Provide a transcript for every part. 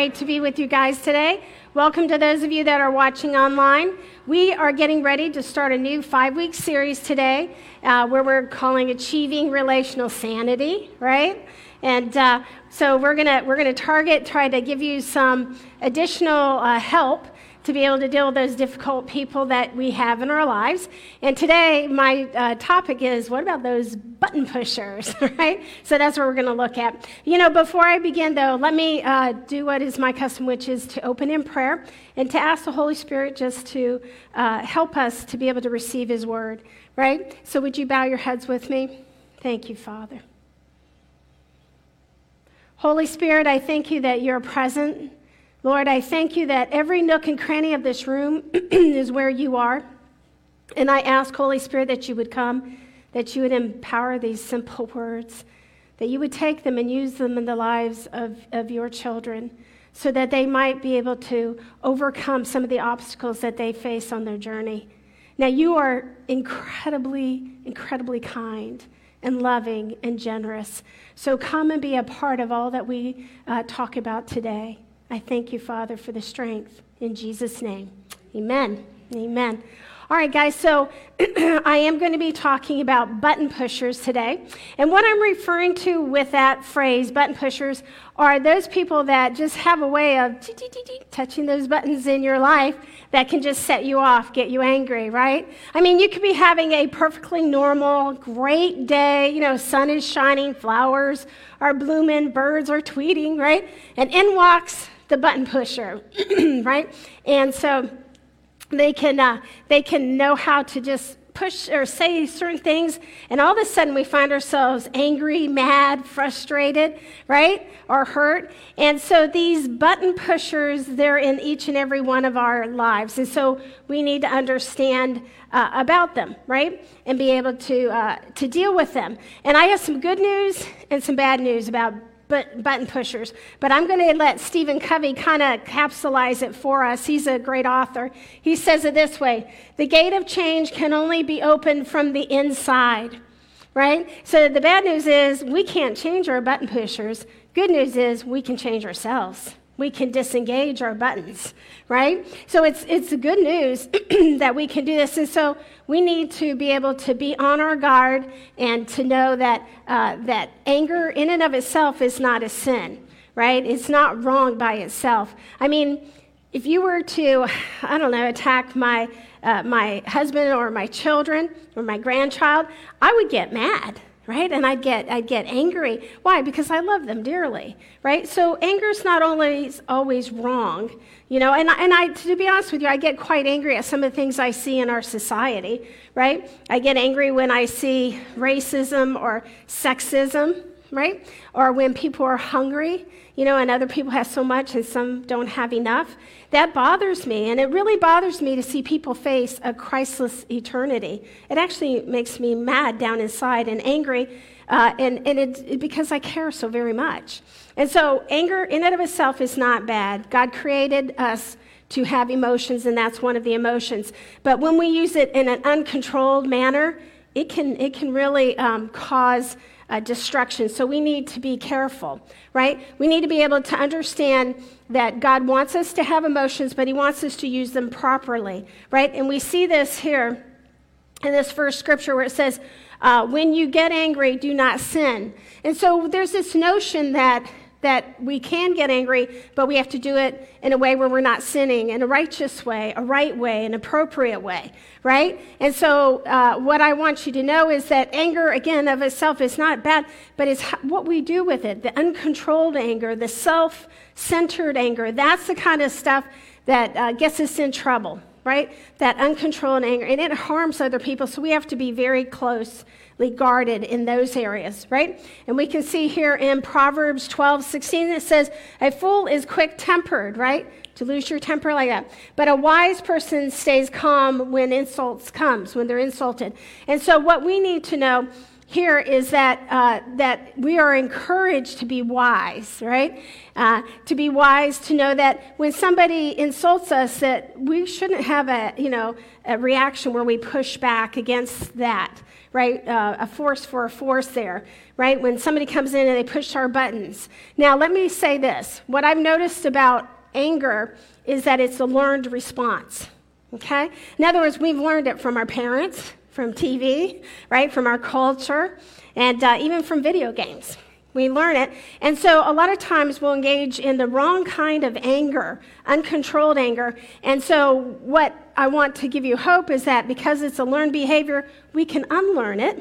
great to be with you guys today. Welcome to those of you that are watching online. We are getting ready to start a new five week series today uh, where we're calling Achieving Relational Sanity, right? And uh, so we're going to we're gonna target, try to give you some additional uh, help to be able to deal with those difficult people that we have in our lives. And today, my uh, topic is what about those button pushers, right? So that's what we're going to look at. You know, before I begin, though, let me uh, do what is my custom, which is to open in prayer and to ask the Holy Spirit just to uh, help us to be able to receive His word, right? So would you bow your heads with me? Thank you, Father. Holy Spirit, I thank you that you're present Lord, I thank you that every nook and cranny of this room is where you are. And I ask, Holy Spirit, that you would come, that you would empower these simple words, that you would take them and use them in the lives of, of your children so that they might be able to overcome some of the obstacles that they face on their journey. Now, you are incredibly, incredibly kind and loving and generous. So come and be a part of all that we uh, talk about today. I thank you, Father, for the strength. In Jesus' name, amen. Amen. All right, guys, so I am going to be talking about button pushers today. And what I'm referring to with that phrase, button pushers, are those people that just have a way of touching those buttons in your life that can just set you off, get you angry, right? I mean, you could be having a perfectly normal, great day. You know, sun is shining, flowers are blooming, birds are tweeting, right? And in walks the button pusher, right? And so they can, uh, they can know how to just push or say certain things, and all of a sudden we find ourselves angry, mad, frustrated, right? Or hurt. And so these button pushers, they're in each and every one of our lives. And so we need to understand uh, about them, right? And be able to, uh, to deal with them. And I have some good news and some bad news about but button pushers. But I'm going to let Stephen Covey kind of capsulize it for us. He's a great author. He says it this way The gate of change can only be opened from the inside, right? So the bad news is we can't change our button pushers. Good news is we can change ourselves we can disengage our buttons, right? So it's, it's good news that we can do this. And so we need to be able to be on our guard and to know that, uh, that anger in and of itself is not a sin, right? It's not wrong by itself. I mean, if you were to, I don't know, attack my, uh, my husband or my children or my grandchild, I would get mad right? And I'd get, I'd get angry. Why? Because I love them dearly, right? So anger's not always, always wrong, you know, and, and I, to be honest with you, I get quite angry at some of the things I see in our society, right? I get angry when I see racism or sexism, right? Or when people are hungry, you know, and other people have so much and some don't have enough. That bothers me, and it really bothers me to see people face a Christless eternity. It actually makes me mad down inside and angry, uh, and, and it, it, because I care so very much. And so, anger in and of itself is not bad. God created us to have emotions, and that's one of the emotions. But when we use it in an uncontrolled manner, it can, it can really um, cause uh, destruction. So we need to be careful, right? We need to be able to understand that God wants us to have emotions, but He wants us to use them properly, right? And we see this here in this first scripture where it says, uh, when you get angry, do not sin. And so there's this notion that that we can get angry, but we have to do it in a way where we're not sinning, in a righteous way, a right way, an appropriate way, right? And so, uh, what I want you to know is that anger, again, of itself is not bad, but it's what we do with it the uncontrolled anger, the self centered anger. That's the kind of stuff that uh, gets us in trouble, right? That uncontrolled anger, and it harms other people, so we have to be very closely guarded in those areas, right? And we can see here in Proverbs 12, 16, it says, A fool is quick tempered, right? To lose your temper like that. But a wise person stays calm when insults comes, when they're insulted. And so what we need to know here is that, uh, that we are encouraged to be wise, right? Uh, to be wise, to know that when somebody insults us, that we shouldn't have a, you know, a reaction where we push back against that right? Uh, a force for a force there, right? When somebody comes in and they push our buttons. Now, let me say this what I've noticed about anger is that it's a learned response, okay? In other words, we've learned it from our parents, from TV, right? From our culture, and uh, even from video games. We learn it. And so a lot of times we'll engage in the wrong kind of anger, uncontrolled anger. And so what I want to give you hope is that because it's a learned behavior, we can unlearn it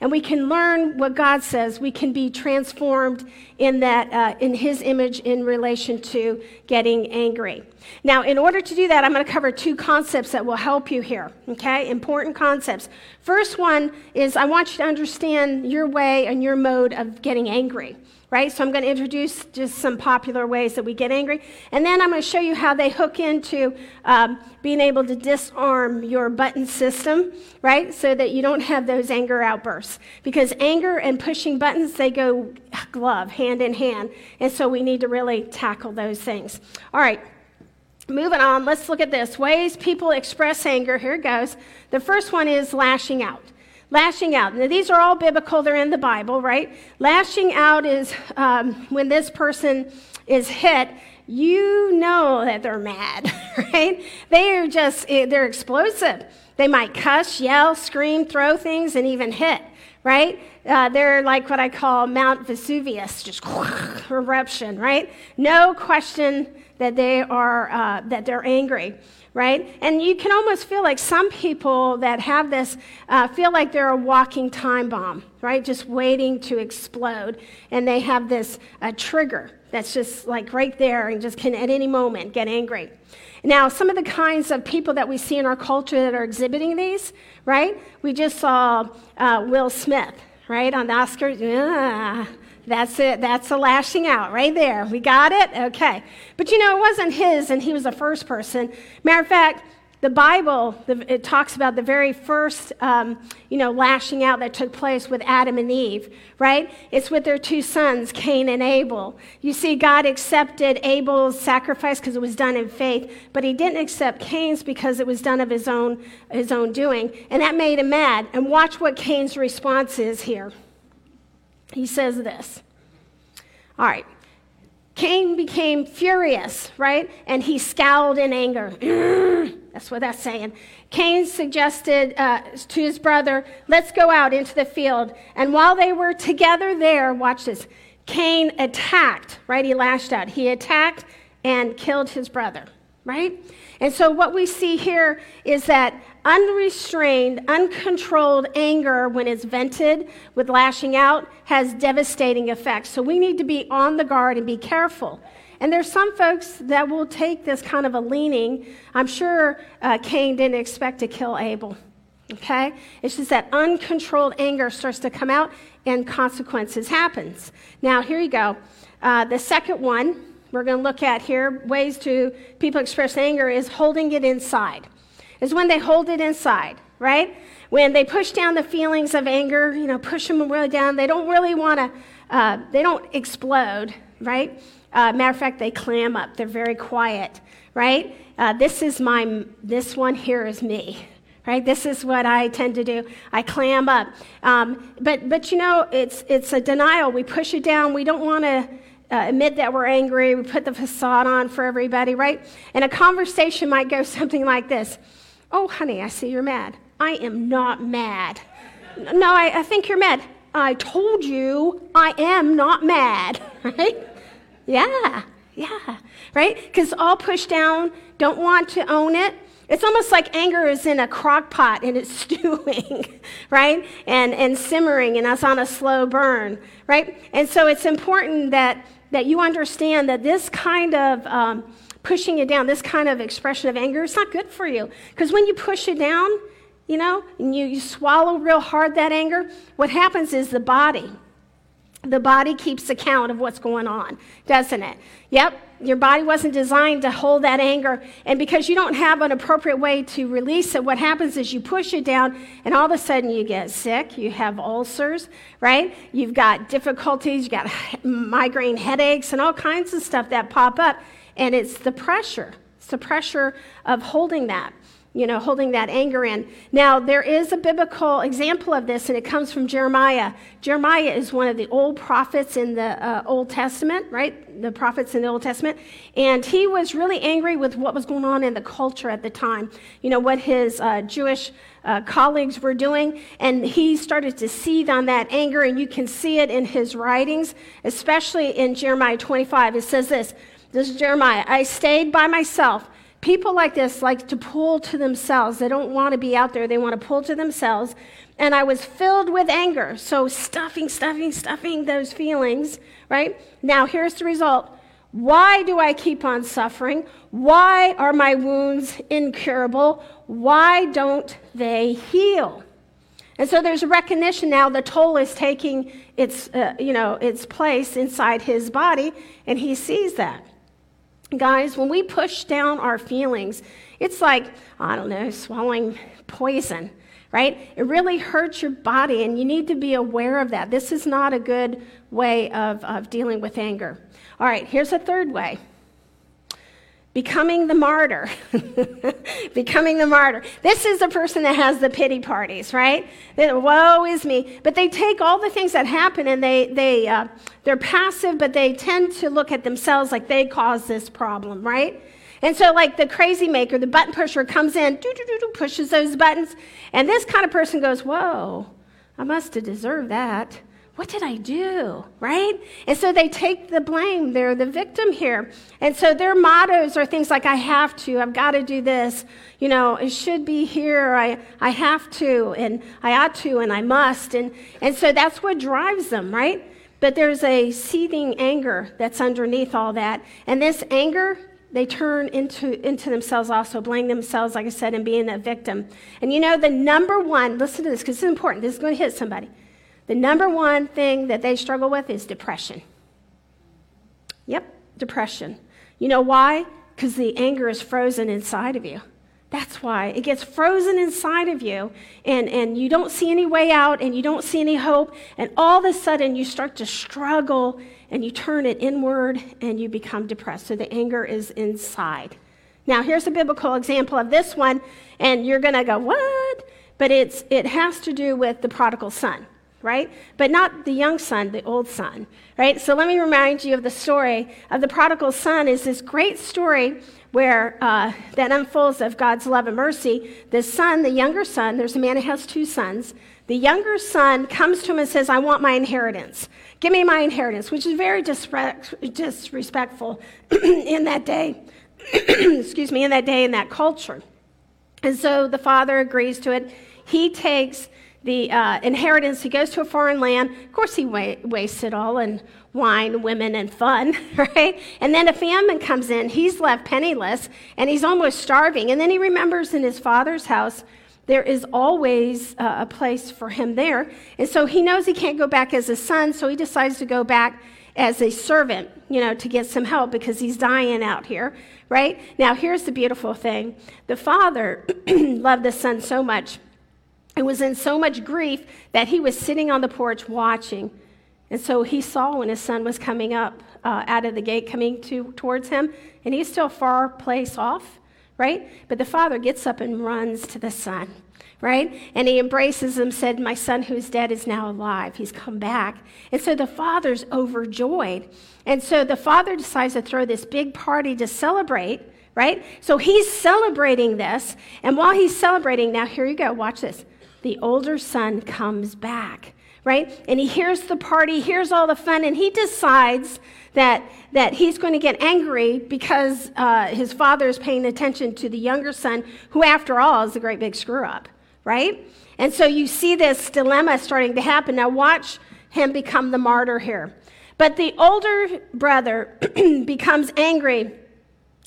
and we can learn what God says. We can be transformed in that, uh, in His image in relation to getting angry. Now, in order to do that, I'm going to cover two concepts that will help you here. Okay, important concepts. First one is I want you to understand your way and your mode of getting angry right? So I'm going to introduce just some popular ways that we get angry. And then I'm going to show you how they hook into um, being able to disarm your button system, right? So that you don't have those anger outbursts. Because anger and pushing buttons, they go glove, hand in hand. And so we need to really tackle those things. All right. Moving on, let's look at this. Ways people express anger. Here it goes. The first one is lashing out. Lashing out. Now, these are all biblical, they're in the Bible, right? Lashing out is um, when this person is hit, you know that they're mad, right? They are just, eh, they're explosive. They might cuss, yell, scream, throw things, and even hit, right? Uh, they're like what I call Mount Vesuvius, just eruption, right? No question that they are, uh, that they're angry right? And you can almost feel like some people that have this uh, feel like they're a walking time bomb, right? Just waiting to explode. And they have this uh, trigger that's just like right there and just can at any moment get angry. Now, some of the kinds of people that we see in our culture that are exhibiting these, right? We just saw uh, Will Smith, right, on the Oscars. Yeah that's it. That's the lashing out right there. We got it? Okay. But you know, it wasn't his, and he was the first person. Matter of fact, the Bible, it talks about the very first, um, you know, lashing out that took place with Adam and Eve, right? It's with their two sons, Cain and Abel. You see, God accepted Abel's sacrifice because it was done in faith, but he didn't accept Cain's because it was done of his own, his own doing. And that made him mad. And watch what Cain's response is here. He says this. All right. Cain became furious, right? And he scowled in anger. that's what that's saying. Cain suggested uh, to his brother, Let's go out into the field. And while they were together there, watch this, Cain attacked, right? He lashed out. He attacked and killed his brother, right? And so what we see here is that unrestrained, uncontrolled anger, when it's vented with lashing out, has devastating effects. So we need to be on the guard and be careful. And there's some folks that will take this kind of a leaning. I'm sure uh, Cain didn't expect to kill Abel. Okay? It's just that uncontrolled anger starts to come out and consequences happens. Now, here you go. Uh, the second one we're going to look at here, ways to people express anger, is holding it inside is when they hold it inside, right? When they push down the feelings of anger, you know, push them really down. They don't really want to, uh, they don't explode, right? Uh, matter of fact, they clam up. They're very quiet, right? Uh, this is my, this one here is me, right? This is what I tend to do. I clam up. Um, but, but you know, it's, it's a denial. We push it down. We don't want to uh, admit that we're angry. We put the facade on for everybody, right? And a conversation might go something like this Oh, honey, I see you're mad. I am not mad. No, I, I think you're mad. I told you I am not mad, right? Yeah, yeah, right? Because all pushed down, don't want to own it. It's almost like anger is in a crock pot and it's stewing, right? And, and simmering and it's on a slow burn, right? And so it's important that, that you understand that this kind of um, pushing it down, this kind of expression of anger, it's not good for you. Because when you push it down, you know, and you, you swallow real hard that anger, what happens is the body, the body keeps account of what's going on, doesn't it? Yep, your body wasn't designed to hold that anger. And because you don't have an appropriate way to release it, what happens is you push it down, and all of a sudden you get sick. You have ulcers, right? You've got difficulties, you've got migraine headaches, and all kinds of stuff that pop up and it's the pressure. It's the pressure of holding that. you know, holding that anger in. Now, there is a biblical example of this, and it comes from Jeremiah. Jeremiah is one of the old prophets in the uh, Old Testament, right? The prophets in the Old Testament. And he was really angry with what was going on in the culture at the time, you know, what his uh, Jewish uh, colleagues were doing. And he started to seethe on that anger, and you can see it in his writings, especially in Jeremiah 25. It says this this is Jeremiah I stayed by myself People like this like to pull to themselves. They don't want to be out there, they want to pull to themselves. And I was filled with anger. So, stuffing, stuffing, stuffing those feelings, right? Now, here's the result. Why do I keep on suffering? Why are my wounds incurable? Why don't they heal? And so there's a recognition now the toll is taking its, uh, you know, its place inside his body, and he sees that. Guys, when we push down our feelings, it's like, I don't know, swallowing poison, right? It really hurts your body, and you need to be aware of that. This is not a good way of, of dealing with anger. All right, here's a third way becoming the martyr. becoming the martyr. This is the person that has the pity parties, right? That, Woe is me. But they take all the things that happen and they, they, uh, they're passive, but they tend to look at themselves like they caused this problem, right? And so, like the crazy maker, the button pusher comes in, pushes those buttons, and this kind of person goes, Whoa, I must have deserved that what did I do? Right? And so they take the blame. They're the victim here. And so their mottos are things like, I have to, I've got to do this, you know, it should be here, I, I have to, and I ought to, and I must. And, and so that's what drives them, right? But there's a seething anger that's underneath all that. And this anger, they turn into, into themselves also, blame themselves, like I said, and being a victim. And you know, the number one, listen to this because it's important, this is going to hit somebody. The number one thing that they struggle with is depression. Yep, depression. You know why? Because the anger is frozen inside of you. That's why. It gets frozen inside of you, and, and you don't see any way out, and you don't see any hope, and all of a sudden you start to struggle, and you turn it inward, and you become depressed. So the anger is inside. Now, here's a biblical example of this one, and you're going to go, What? But it's, it has to do with the prodigal son right? But not the young son, the old son, right? So let me remind you of the story of the prodigal son is this great story where uh, that unfolds of God's love and mercy. The son, the younger son, there's a man who has two sons. The younger son comes to him and says, I want my inheritance. Give me my inheritance, which is very disrespectful in that day. Excuse me, in that day, in that culture. And so the father agrees to it. He takes the uh, inheritance. He goes to a foreign land. Of course, he wa- wastes it all in wine, women, and fun, right? And then a famine comes in. He's left penniless and he's almost starving. And then he remembers in his father's house, there is always uh, a place for him there. And so he knows he can't go back as a son, so he decides to go back as a servant, you know, to get some help because he's dying out here, right? Now, here's the beautiful thing the father loved the son so much and was in so much grief that he was sitting on the porch watching. And so he saw when his son was coming up uh, out of the gate, coming to, towards him, and he's still far place off, right? But the father gets up and runs to the son, right? And he embraces him, said, My son who's dead is now alive. He's come back. And so the father's overjoyed. And so the father decides to throw this big party to celebrate, right? So he's celebrating this. And while he's celebrating, now here you go, watch this the older son comes back, right? And he hears the party, hears all the fun, and he decides that, that he's going to get angry because uh, his father is paying attention to the younger son, who, after all, is a great big screw up, right? And so you see this dilemma starting to happen. Now, watch him become the martyr here. But the older brother becomes angry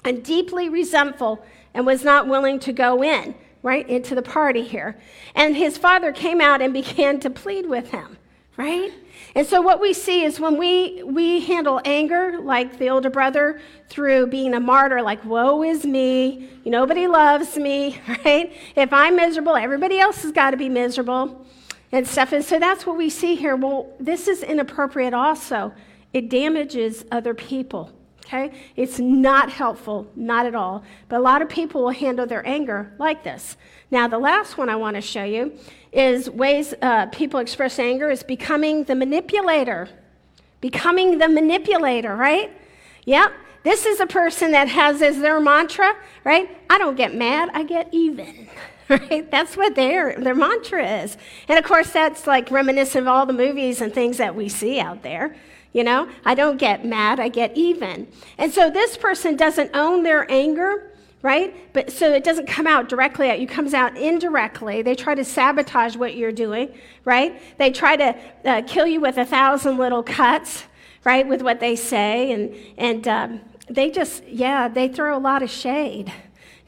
and deeply resentful and was not willing to go in right, into the party here. And his father came out and began to plead with him, right? And so what we see is when we, we handle anger, like the older brother, through being a martyr, like, woe is me, nobody loves me, right? If I'm miserable, everybody else has got to be miserable and stuff. And so that's what we see here. Well, this is inappropriate also. It damages other people, Okay? It's not helpful, not at all. But a lot of people will handle their anger like this. Now, the last one I want to show you is ways uh, people express anger is becoming the manipulator. Becoming the manipulator, right? Yep. This is a person that has as their mantra, right? I don't get mad, I get even. Right? That's what their their mantra is. And of course that's like reminiscent of all the movies and things that we see out there. You know, I don't get mad, I get even. And so this person doesn't own their anger, right? But so it doesn't come out directly at you, comes out indirectly. They try to sabotage what you're doing, right? They try to uh, kill you with a thousand little cuts, right, with what they say. And, and um, they just, yeah, they throw a lot of shade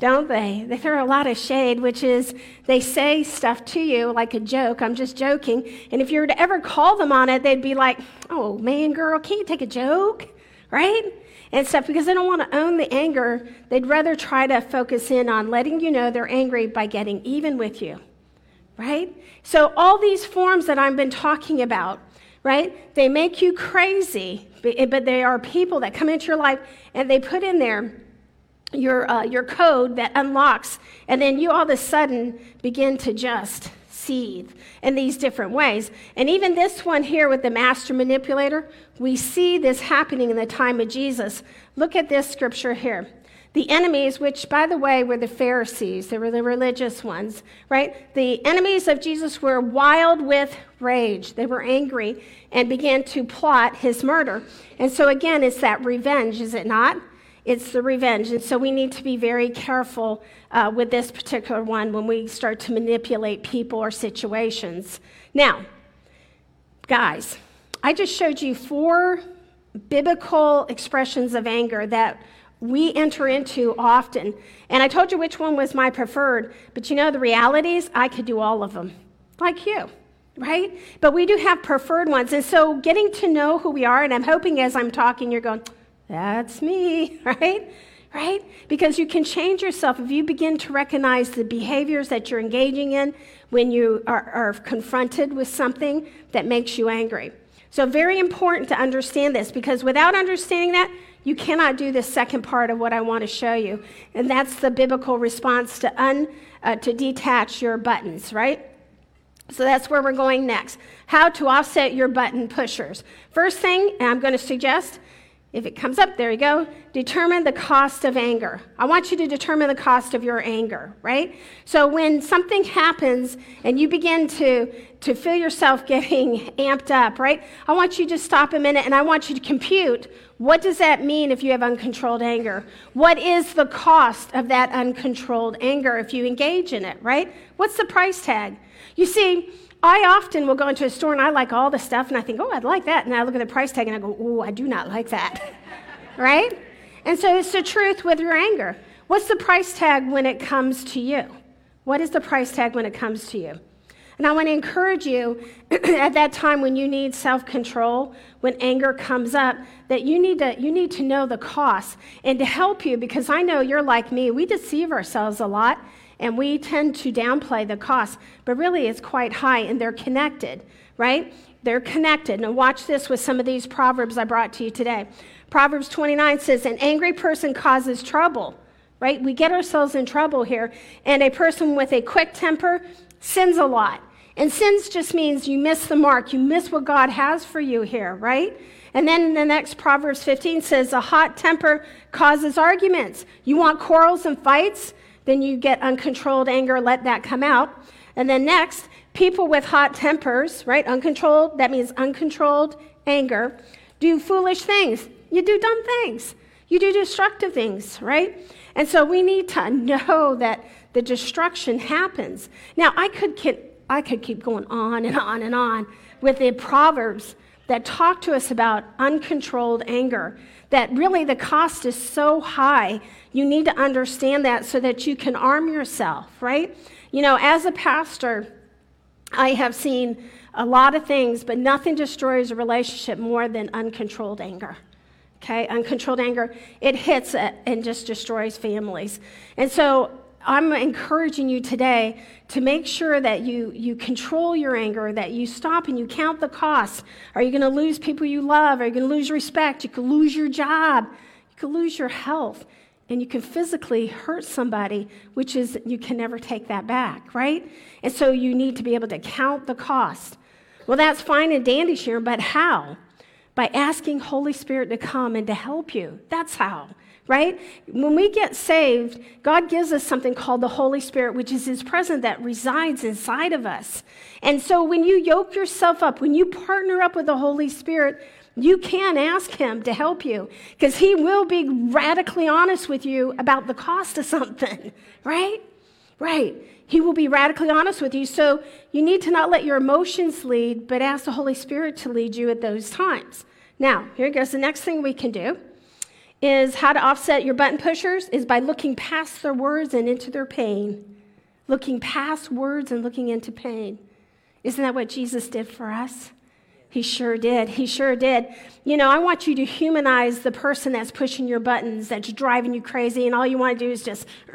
don't they? They throw a lot of shade, which is they say stuff to you like a joke. I'm just joking. And if you were to ever call them on it, they'd be like, oh, man, girl, can't you take a joke? Right? And stuff because they don't want to own the anger. They'd rather try to focus in on letting you know they're angry by getting even with you. Right? So, all these forms that I've been talking about, right? They make you crazy, but they are people that come into your life and they put in there your, uh, your code that unlocks, and then you all of a sudden begin to just seethe in these different ways. And even this one here with the master manipulator, we see this happening in the time of Jesus. Look at this scripture here. The enemies, which by the way were the Pharisees, they were the religious ones, right? The enemies of Jesus were wild with rage. They were angry and began to plot his murder. And so, again, it's that revenge, is it not? It's the revenge. And so we need to be very careful uh, with this particular one when we start to manipulate people or situations. Now, guys, I just showed you four biblical expressions of anger that we enter into often. And I told you which one was my preferred, but you know, the reality is I could do all of them, like you right? But we do have preferred ones. And so getting to know who we are, and I'm hoping as I'm talking, you're going, that's me, right? Right? Because you can change yourself if you begin to recognize the behaviors that you're engaging in when you are, are confronted with something that makes you angry. So, very important to understand this because without understanding that, you cannot do the second part of what I want to show you, and that's the biblical response to un, uh, to detach your buttons, right? So that's where we're going next. How to offset your button pushers. First thing, I'm going to suggest if it comes up, there you go. Determine the cost of anger. I want you to determine the cost of your anger, right? So when something happens and you begin to, to feel yourself getting amped up, right? I want you to stop a minute and I want you to compute what does that mean if you have uncontrolled anger? What is the cost of that uncontrolled anger if you engage in it, right? What's the price tag? You see, I often will go into a store and I like all the stuff and I think, oh, I'd like that. And I look at the price tag and I go, oh, I do not like that. right? And so it's the truth with your anger. What's the price tag when it comes to you? What is the price tag when it comes to you? And I want to encourage you at that time when you need self control, when anger comes up, that you need, to, you need to know the cost and to help you because I know you're like me. We deceive ourselves a lot and we tend to downplay the cost, but really it's quite high and they're connected, right? They're connected. Now, watch this with some of these proverbs I brought to you today. Proverbs 29 says, An angry person causes trouble, right? We get ourselves in trouble here. And a person with a quick temper sins a lot. And sins just means you miss the mark, you miss what God has for you here, right? And then in the next Proverbs 15 says, A hot temper causes arguments. You want quarrels and fights? Then you get uncontrolled anger, let that come out. And then next, people with hot tempers, right? Uncontrolled, that means uncontrolled anger, do foolish things. You do dumb things. You do destructive things, right? And so we need to know that the destruction happens. Now, I could, keep, I could keep going on and on and on with the Proverbs that talk to us about uncontrolled anger, that really the cost is so high you need to understand that so that you can arm yourself, right? You know, as a pastor, I have seen a lot of things, but nothing destroys a relationship more than uncontrolled anger. Okay, uncontrolled anger, it hits it and just destroys families. And so I'm encouraging you today to make sure that you, you control your anger, that you stop and you count the costs. Are you going to lose people you love? Are you going to lose respect? You could lose your job You could lose your health and you can physically hurt somebody, which is, you can never take that back, right? And so you need to be able to count the cost. Well, that's fine and dandy, Sharon, but how? By asking Holy Spirit to come and to help you. That's how right? When we get saved, God gives us something called the Holy Spirit, which is His presence that resides inside of us. And so when you yoke yourself up, when you partner up with the Holy Spirit, you can ask Him to help you because He will be radically honest with you about the cost of something, right? Right. He will be radically honest with you. So you need to not let your emotions lead, but ask the Holy Spirit to lead you at those times. Now, here goes the next thing we can do is how to offset your button pushers is by looking past their words and into their pain. Looking past words and looking into pain. Isn't that what Jesus did for us? He sure did. He sure did. You know, I want you to humanize the person that's pushing your buttons, that's driving you crazy, and all you want to do is just,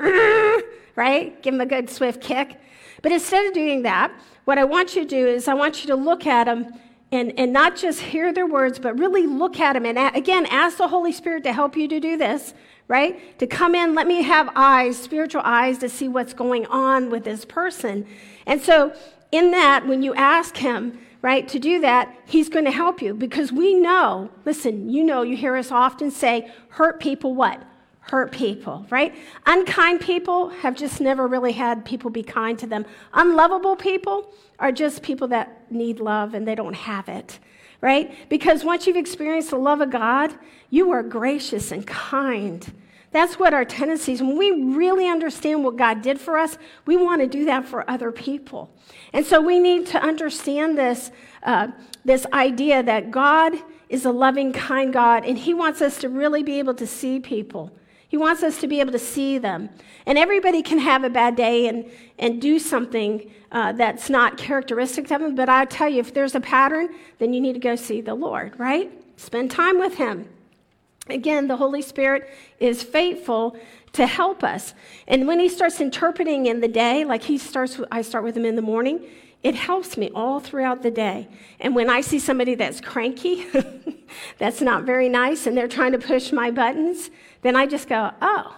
right? Give them a good swift kick. But instead of doing that, what I want you to do is I want you to look at them and, and not just hear their words, but really look at them. And again, ask the Holy Spirit to help you to do this, right? To come in, let me have eyes, spiritual eyes, to see what's going on with this person. And so, in that, when you ask Him, right, to do that, He's going to help you because we know, listen, you know, you hear us often say, hurt people what? Hurt people, right? Unkind people have just never really had people be kind to them. Unlovable people are just people that need love and they don't have it, right? Because once you've experienced the love of God, you are gracious and kind. That's what our tendencies, when we really understand what God did for us, we want to do that for other people. And so we need to understand this, uh, this idea that God is a loving, kind God, and He wants us to really be able to see people he wants us to be able to see them. And everybody can have a bad day and, and do something uh, that's not characteristic of them. But I tell you, if there's a pattern, then you need to go see the Lord, right? Spend time with Him. Again, the Holy Spirit is faithful to help us. And when He starts interpreting in the day, like He starts, I start with Him in the morning, it helps me all throughout the day. And when I see somebody that's cranky, that's not very nice, and they're trying to push my buttons, then I just go, oh,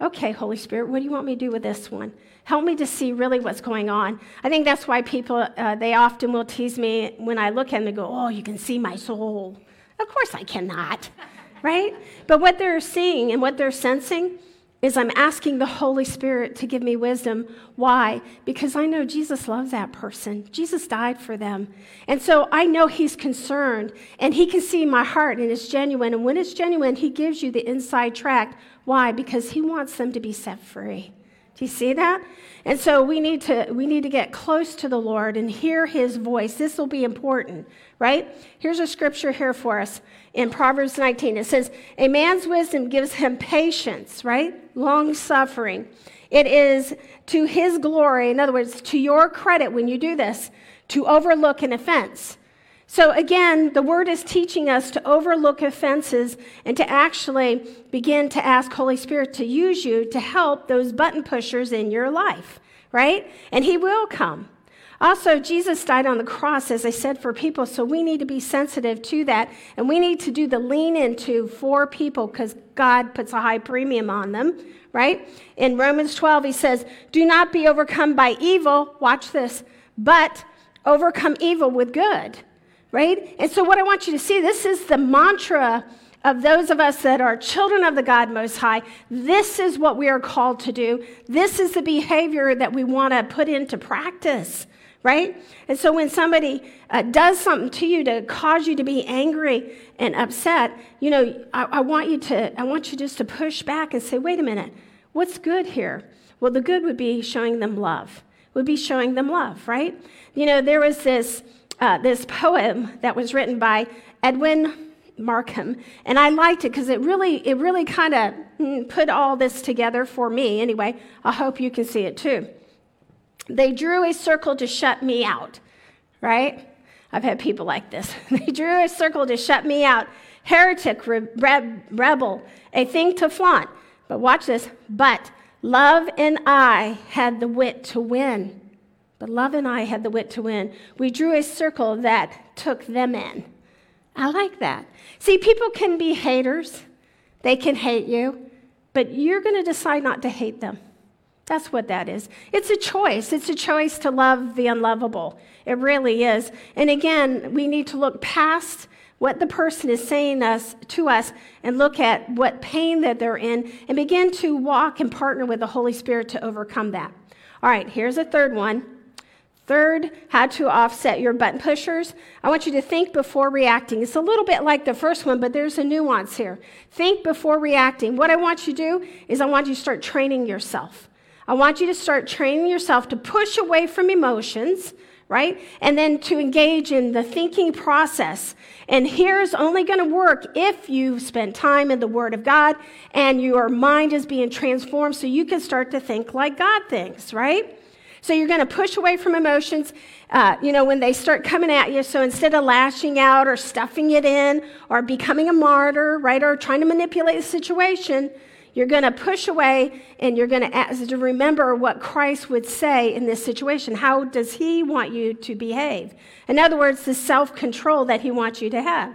okay, Holy Spirit, what do you want me to do with this one? Help me to see really what's going on. I think that's why people, uh, they often will tease me when I look at them and go, oh, you can see my soul. Of course I cannot, right? But what they're seeing and what they're sensing is I'm asking the Holy Spirit to give me wisdom. Why? Because I know Jesus loves that person. Jesus died for them. And so I know He's concerned and He can see my heart and it's genuine. And when it's genuine, He gives you the inside track. Why? Because He wants them to be set free. Do you see that? And so we need to we need to get close to the Lord and hear his voice. This will be important, right? Here's a scripture here for us in Proverbs 19. It says, "A man's wisdom gives him patience, right? Long suffering. It is to his glory, in other words, to your credit when you do this, to overlook an offense." So again, the word is teaching us to overlook offenses and to actually begin to ask Holy Spirit to use you to help those button pushers in your life, right? And he will come. Also, Jesus died on the cross, as I said, for people, so we need to be sensitive to that. And we need to do the lean into for people because God puts a high premium on them, right? In Romans 12, he says, Do not be overcome by evil, watch this, but overcome evil with good right? And so, what I want you to see this is the mantra of those of us that are children of the God Most High. This is what we are called to do. This is the behavior that we want to put into practice, right? And so, when somebody uh, does something to you to cause you to be angry and upset, you know, I, I want you to, I want you just to push back and say, wait a minute, what's good here? Well, the good would be showing them love, would be showing them love, right? You know, there was this uh, this poem that was written by Edwin Markham, and I liked it because it really, it really kind of mm, put all this together for me. Anyway, I hope you can see it too. They drew a circle to shut me out, right? I've had people like this. they drew a circle to shut me out. Heretic, re- re- rebel, a thing to flaunt. But watch this. But love and I had the wit to win. But love and I had the wit to win. We drew a circle that took them in. I like that. See, people can be haters. they can hate you, but you're going to decide not to hate them. That's what that is. It's a choice. It's a choice to love the unlovable. It really is. And again, we need to look past what the person is saying us to us and look at what pain that they're in and begin to walk and partner with the Holy Spirit to overcome that. All right, here's a third one. Third, how to offset your button pushers. I want you to think before reacting. It's a little bit like the first one, but there's a nuance here. Think before reacting. What I want you to do is I want you to start training yourself. I want you to start training yourself to push away from emotions, right? And then to engage in the thinking process. And here's only going to work if you spend time in the Word of God and your mind is being transformed so you can start to think like God thinks, right? So you're going to push away from emotions, uh, you know, when they start coming at you. So instead of lashing out or stuffing it in or becoming a martyr, right, or trying to manipulate the situation, you're going to push away and you're going to remember what Christ would say in this situation. How does he want you to behave? In other words, the self control that he wants you to have.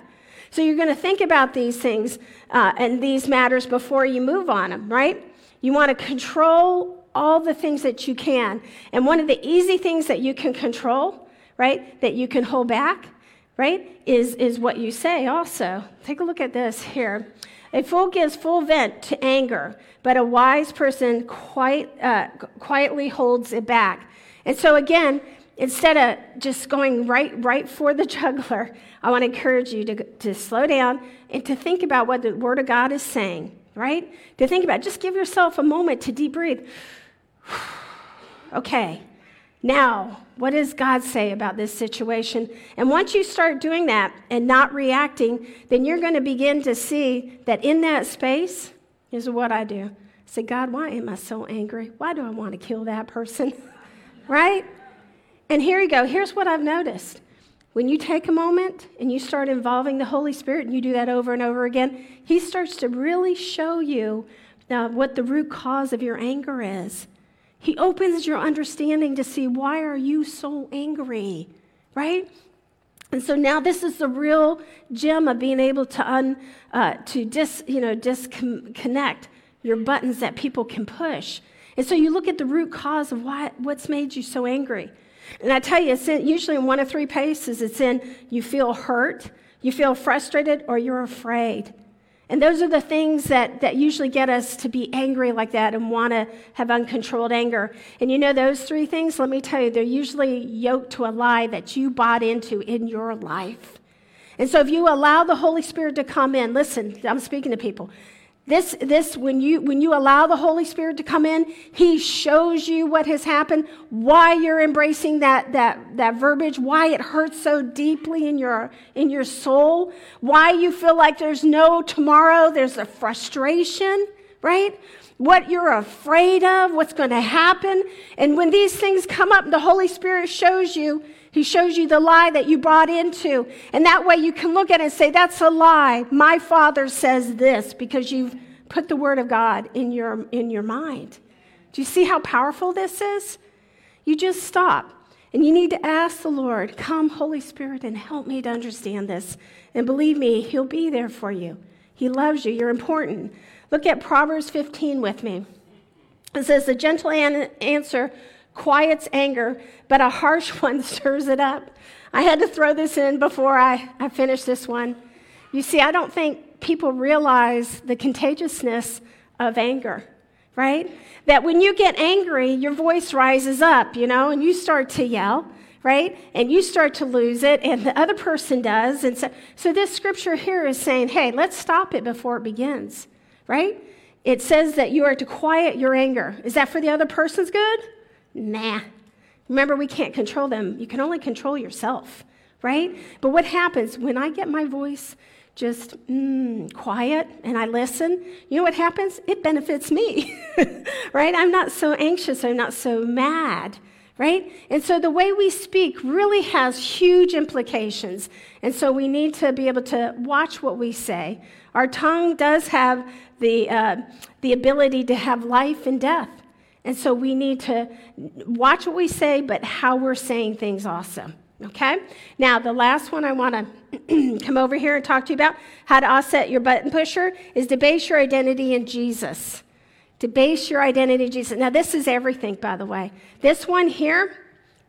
So you're going to think about these things uh, and these matters before you move on them, right? You want to control all the things that you can. And one of the easy things that you can control, right, that you can hold back, right, is, is what you say also. Take a look at this here. A fool gives full vent to anger, but a wise person quite, uh, quietly holds it back. And so, again, instead of just going right, right for the juggler, I want to encourage you to, to slow down and to think about what the Word of God is saying, right? To think about, just give yourself a moment to deep breathe. okay, now, what does God say about this situation? And once you start doing that and not reacting, then you're going to begin to see that in that space is what I do. I say, God, why am I so angry? Why do I want to kill that person? right? And here you go. Here's what I've noticed. When you take a moment and you start involving the Holy Spirit, and you do that over and over again, He starts to really show you uh, what the root cause of your anger is. He opens your understanding to see why are you so angry, right? And so now this is the real gem of being able to un, uh, to dis, you know, disconnect your buttons that people can push. And so you look at the root cause of why, what's made you so angry. And I tell you, it's in, usually in one of three places. It's in you feel hurt, you feel frustrated, or you're afraid. And those are the things that, that usually get us to be angry like that and want to have uncontrolled anger. And you know, those three things, let me tell you, they're usually yoked to a lie that you bought into in your life. And so if you allow the Holy Spirit to come in, listen, I'm speaking to people. This, this when, you, when you allow the Holy Spirit to come in, He shows you what has happened, why you're embracing that, that, that verbiage, why it hurts so deeply in your, in your soul, why you feel like there's no tomorrow, there's a frustration, right? What you're afraid of, what's going to happen. And when these things come up, the Holy Spirit shows you he shows you the lie that you brought into. And that way you can look at it and say, That's a lie. My father says this because you've put the word of God in your, in your mind. Do you see how powerful this is? You just stop. And you need to ask the Lord, Come, Holy Spirit, and help me to understand this. And believe me, He'll be there for you. He loves you. You're important. Look at Proverbs 15 with me. It says, The gentle answer quiets anger, but a harsh one stirs it up. I had to throw this in before I, I finish this one. You see, I don't think people realize the contagiousness of anger, right? That when you get angry, your voice rises up, you know, and you start to yell, right? And you start to lose it, and the other person does. And so, so this scripture here is saying, hey, let's stop it before it begins, right? It says that you are to quiet your anger. Is that for the other person's good? Nah. Remember, we can't control them. You can only control yourself, right? But what happens when I get my voice just mm, quiet and I listen? You know what happens? It benefits me, right? I'm not so anxious. I'm not so mad, right? And so the way we speak really has huge implications. And so we need to be able to watch what we say. Our tongue does have the, uh, the ability to have life and death. And so we need to watch what we say, but how we're saying things also. Okay? Now, the last one I want to come over here and talk to you about, how to offset your button pusher, is to base your identity in Jesus. To base your identity in Jesus. Now, this is everything, by the way. This one here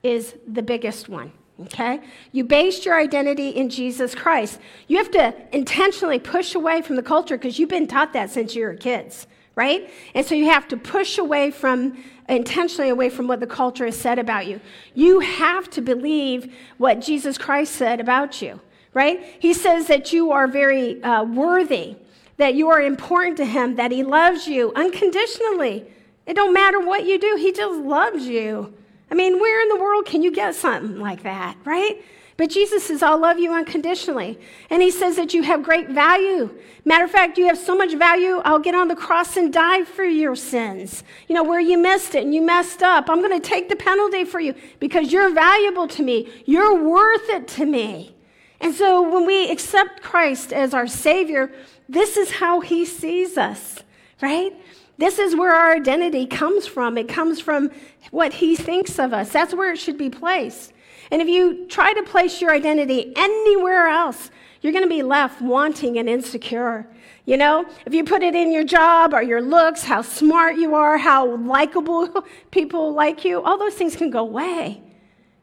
is the biggest one. Okay? You based your identity in Jesus Christ. You have to intentionally push away from the culture because you've been taught that since you were kids, right? And so you have to push away from intentionally away from what the culture has said about you. You have to believe what Jesus Christ said about you, right? He says that you are very uh, worthy, that you are important to Him, that He loves you unconditionally. It don't matter what you do, He just loves you. I mean, where in the world can you get something like that, right? But Jesus says, I'll love you unconditionally. And he says that you have great value. Matter of fact, you have so much value, I'll get on the cross and die for your sins. You know, where you missed it and you messed up, I'm going to take the penalty for you because you're valuable to me. You're worth it to me. And so when we accept Christ as our Savior, this is how he sees us, right? This is where our identity comes from. It comes from what he thinks of us. That's where it should be placed. And if you try to place your identity anywhere else, you're going to be left wanting and insecure. You know, if you put it in your job or your looks, how smart you are, how likable people like you, all those things can go away.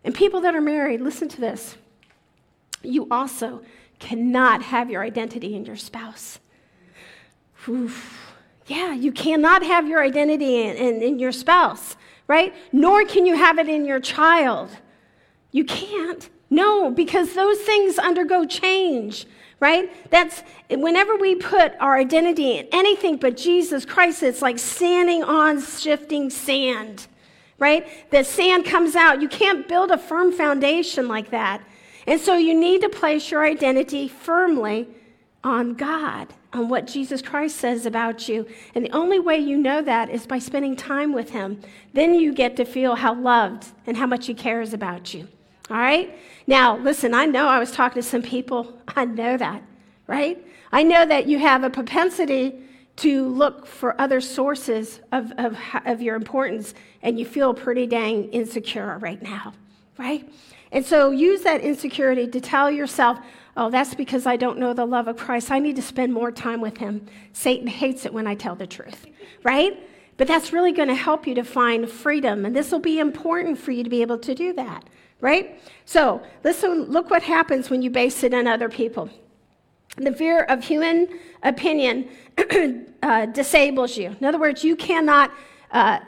And people that are married, listen to this. You also cannot have your identity in your spouse. Oof. Yeah, you cannot have your identity in, in, in your spouse, right? Nor can you have it in your child. You can't. No, because those things undergo change, right? That's whenever we put our identity in anything but Jesus Christ, it's like standing on shifting sand, right? The sand comes out. You can't build a firm foundation like that. And so you need to place your identity firmly on God, on what Jesus Christ says about you. And the only way you know that is by spending time with Him. Then you get to feel how loved and how much He cares about you. All right? Now, listen, I know I was talking to some people. I know that, right? I know that you have a propensity to look for other sources of, of, of your importance, and you feel pretty dang insecure right now, right? And so use that insecurity to tell yourself, oh, that's because I don't know the love of Christ. I need to spend more time with him. Satan hates it when I tell the truth, right? But that's really going to help you to find freedom, and this will be important for you to be able to do that right? So, listen, look what happens when you base it on other people. The fear of human opinion uh, disables you. In other words, you cannot uh,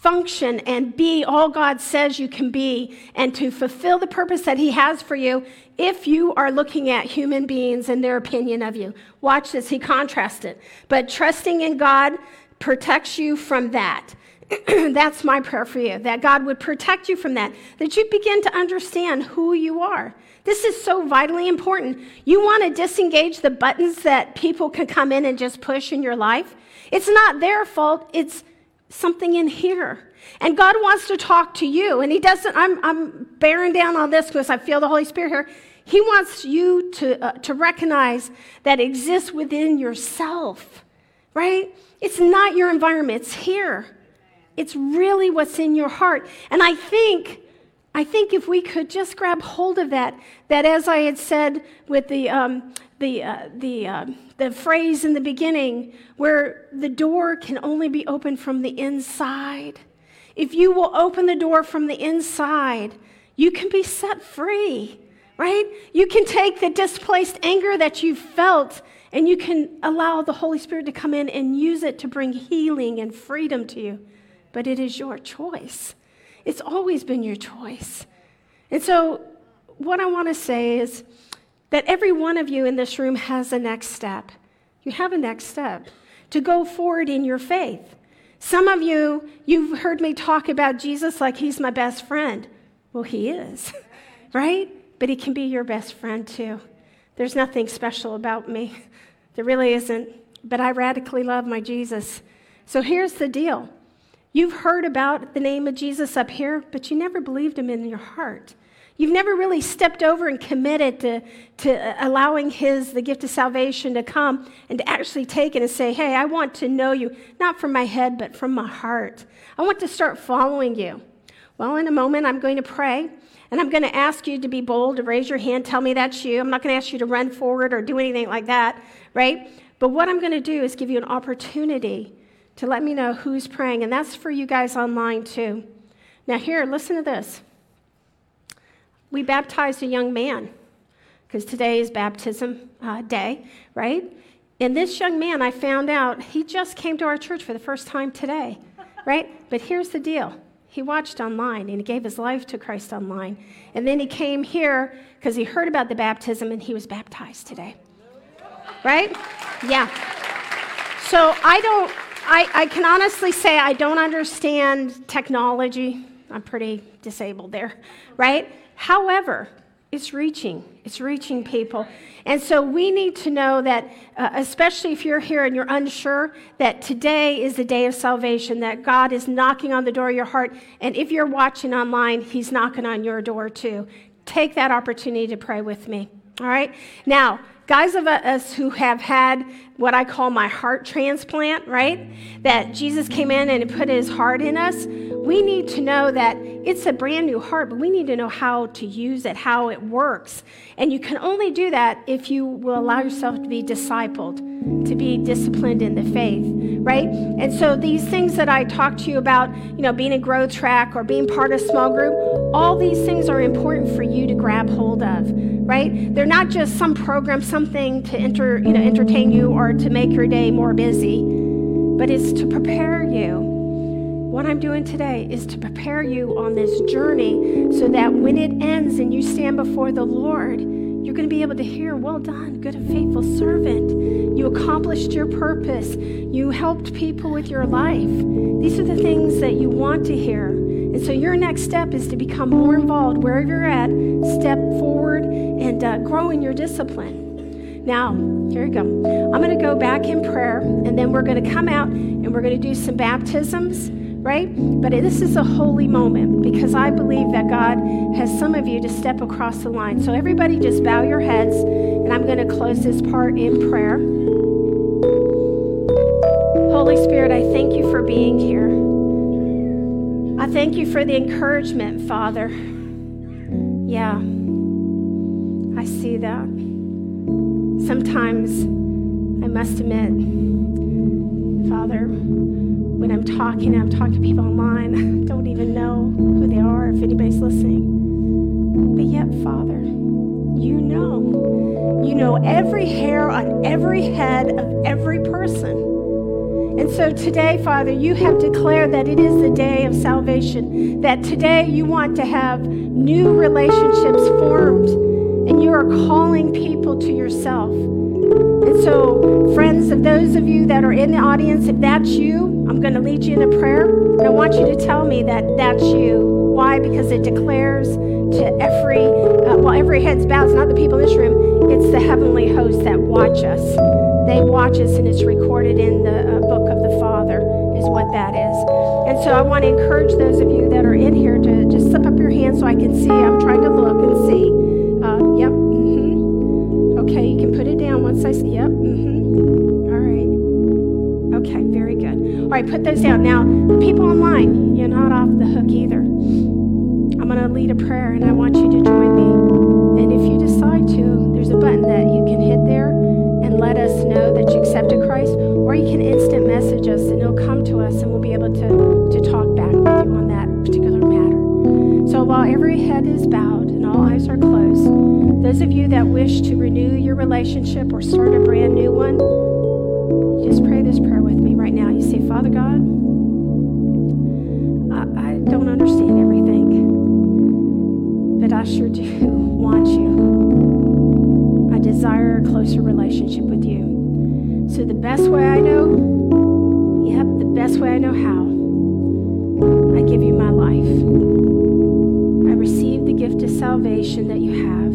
function and be all God says you can be and to fulfill the purpose that He has for you if you are looking at human beings and their opinion of you. Watch this, He contrasts it. But trusting in God protects you from that. That's my prayer for you, that God would protect you from that, that you begin to understand who you are. This is so vitally important. You want to disengage the buttons that people can come in and just push in your life. It's not their fault, it's something in here. And God wants to talk to you. And He doesn't, I'm, I'm bearing down on this because I feel the Holy Spirit here. He wants you to, uh, to recognize that exists within yourself, right? It's not your environment, it's here. It's really what's in your heart. And I think, I think if we could just grab hold of that, that as I had said with the, um, the, uh, the, uh, the phrase in the beginning, where the door can only be opened from the inside. If you will open the door from the inside, you can be set free, right? You can take the displaced anger that you felt and you can allow the Holy Spirit to come in and use it to bring healing and freedom to you but it is your choice. It's always been your choice. And so, what I want to say is that every one of you in this room has a next step. You have a next step to go forward in your faith. Some of you, you've heard me talk about Jesus like he's my best friend. Well, he is, right? But he can be your best friend too. There's nothing special about me. There really isn't. But I radically love my Jesus. So here's the deal You've heard about the name of Jesus up here, but you never believed him in your heart. You've never really stepped over and committed to, to allowing his, the gift of salvation, to come and to actually take it and say, Hey, I want to know you, not from my head, but from my heart. I want to start following you. Well, in a moment, I'm going to pray. And I'm going to ask you to be bold, to raise your hand, tell me that's you. I'm not going to ask you to run forward or do anything like that, right? But what I'm going to do is give you an opportunity to let me know who's praying. And that's for you guys online too. Now, here, listen to this. We baptized a young man because today is baptism uh, day, right? And this young man, I found out, he just came to our church for the first time today, right? But here's the deal he watched online and he gave his life to Christ online. And then he came here because he heard about the baptism and he was baptized today. Right? Yeah. So I don't, I, I can honestly say I don't understand technology. I'm pretty disabled there, right? However, it's reaching. It's reaching people. And so we need to know that, uh, especially if you're here and you're unsure, that today is the day of salvation, that God is knocking on the door of your heart. And if you're watching online, He's knocking on your door too. Take that opportunity to pray with me. All right? Now, guys of us who have had what I call my heart transplant, right? That Jesus came in and put his heart in us. We need to know that it's a brand new heart, but we need to know how to use it, how it works. And you can only do that if you will allow yourself to be discipled, to be disciplined in the faith, right? And so these things that I talked to you about, you know, being a growth track or being part of a small group, all these things are important for you to grab hold of, right? They're not just some program, something to enter, you know, entertain you or to make your day more busy, but it's to prepare you. What I'm doing today is to prepare you on this journey so that when it ends and you stand before the Lord, you're going to be able to hear, Well done, good and faithful servant. You accomplished your purpose. You helped people with your life. These are the things that you want to hear. And so your next step is to become more involved wherever you're at, step forward, and uh, grow in your discipline. Now, here we go. I'm going to go back in prayer, and then we're going to come out and we're going to do some baptisms, right? But this is a holy moment because I believe that God has some of you to step across the line. So, everybody, just bow your heads, and I'm going to close this part in prayer. Holy Spirit, I thank you for being here. I thank you for the encouragement, Father. Yeah, I see that sometimes I must admit, Father, when I'm talking, I'm talking to people online, I don't even know who they are, if anybody's listening. But yet, Father, you know. You know every hair on every head of every person. And so today, Father, you have declared that it is the day of salvation, that today you want to have new relationships formed you are calling people to yourself. And so, friends, of those of you that are in the audience, if that's you, I'm going to lead you in a prayer. And I want you to tell me that that's you. Why? Because it declares to every, uh, well, every head's bowed. It's not the people in this room, it's the heavenly hosts that watch us. They watch us, and it's recorded in the uh, book of the Father, is what that is. And so I want to encourage those of you that are in here to just slip up your hand so I can see. I'm trying to look and see. Right, put those down. Now, people online, you're not off the hook either. I'm going to lead a prayer, and I want you to join me. And if you decide to, there's a button that you can hit there and let us know that you accepted Christ, or you can instant message us, and it'll come to us, and we'll be able to, to talk back with you on that particular matter. So while every head is bowed, and all eyes are closed. Those of you that wish to renew your relationship or start a brand new one, closer relationship with you. So, the best way I know, yep, the best way I know how, I give you my life I receive the gift of salvation that you have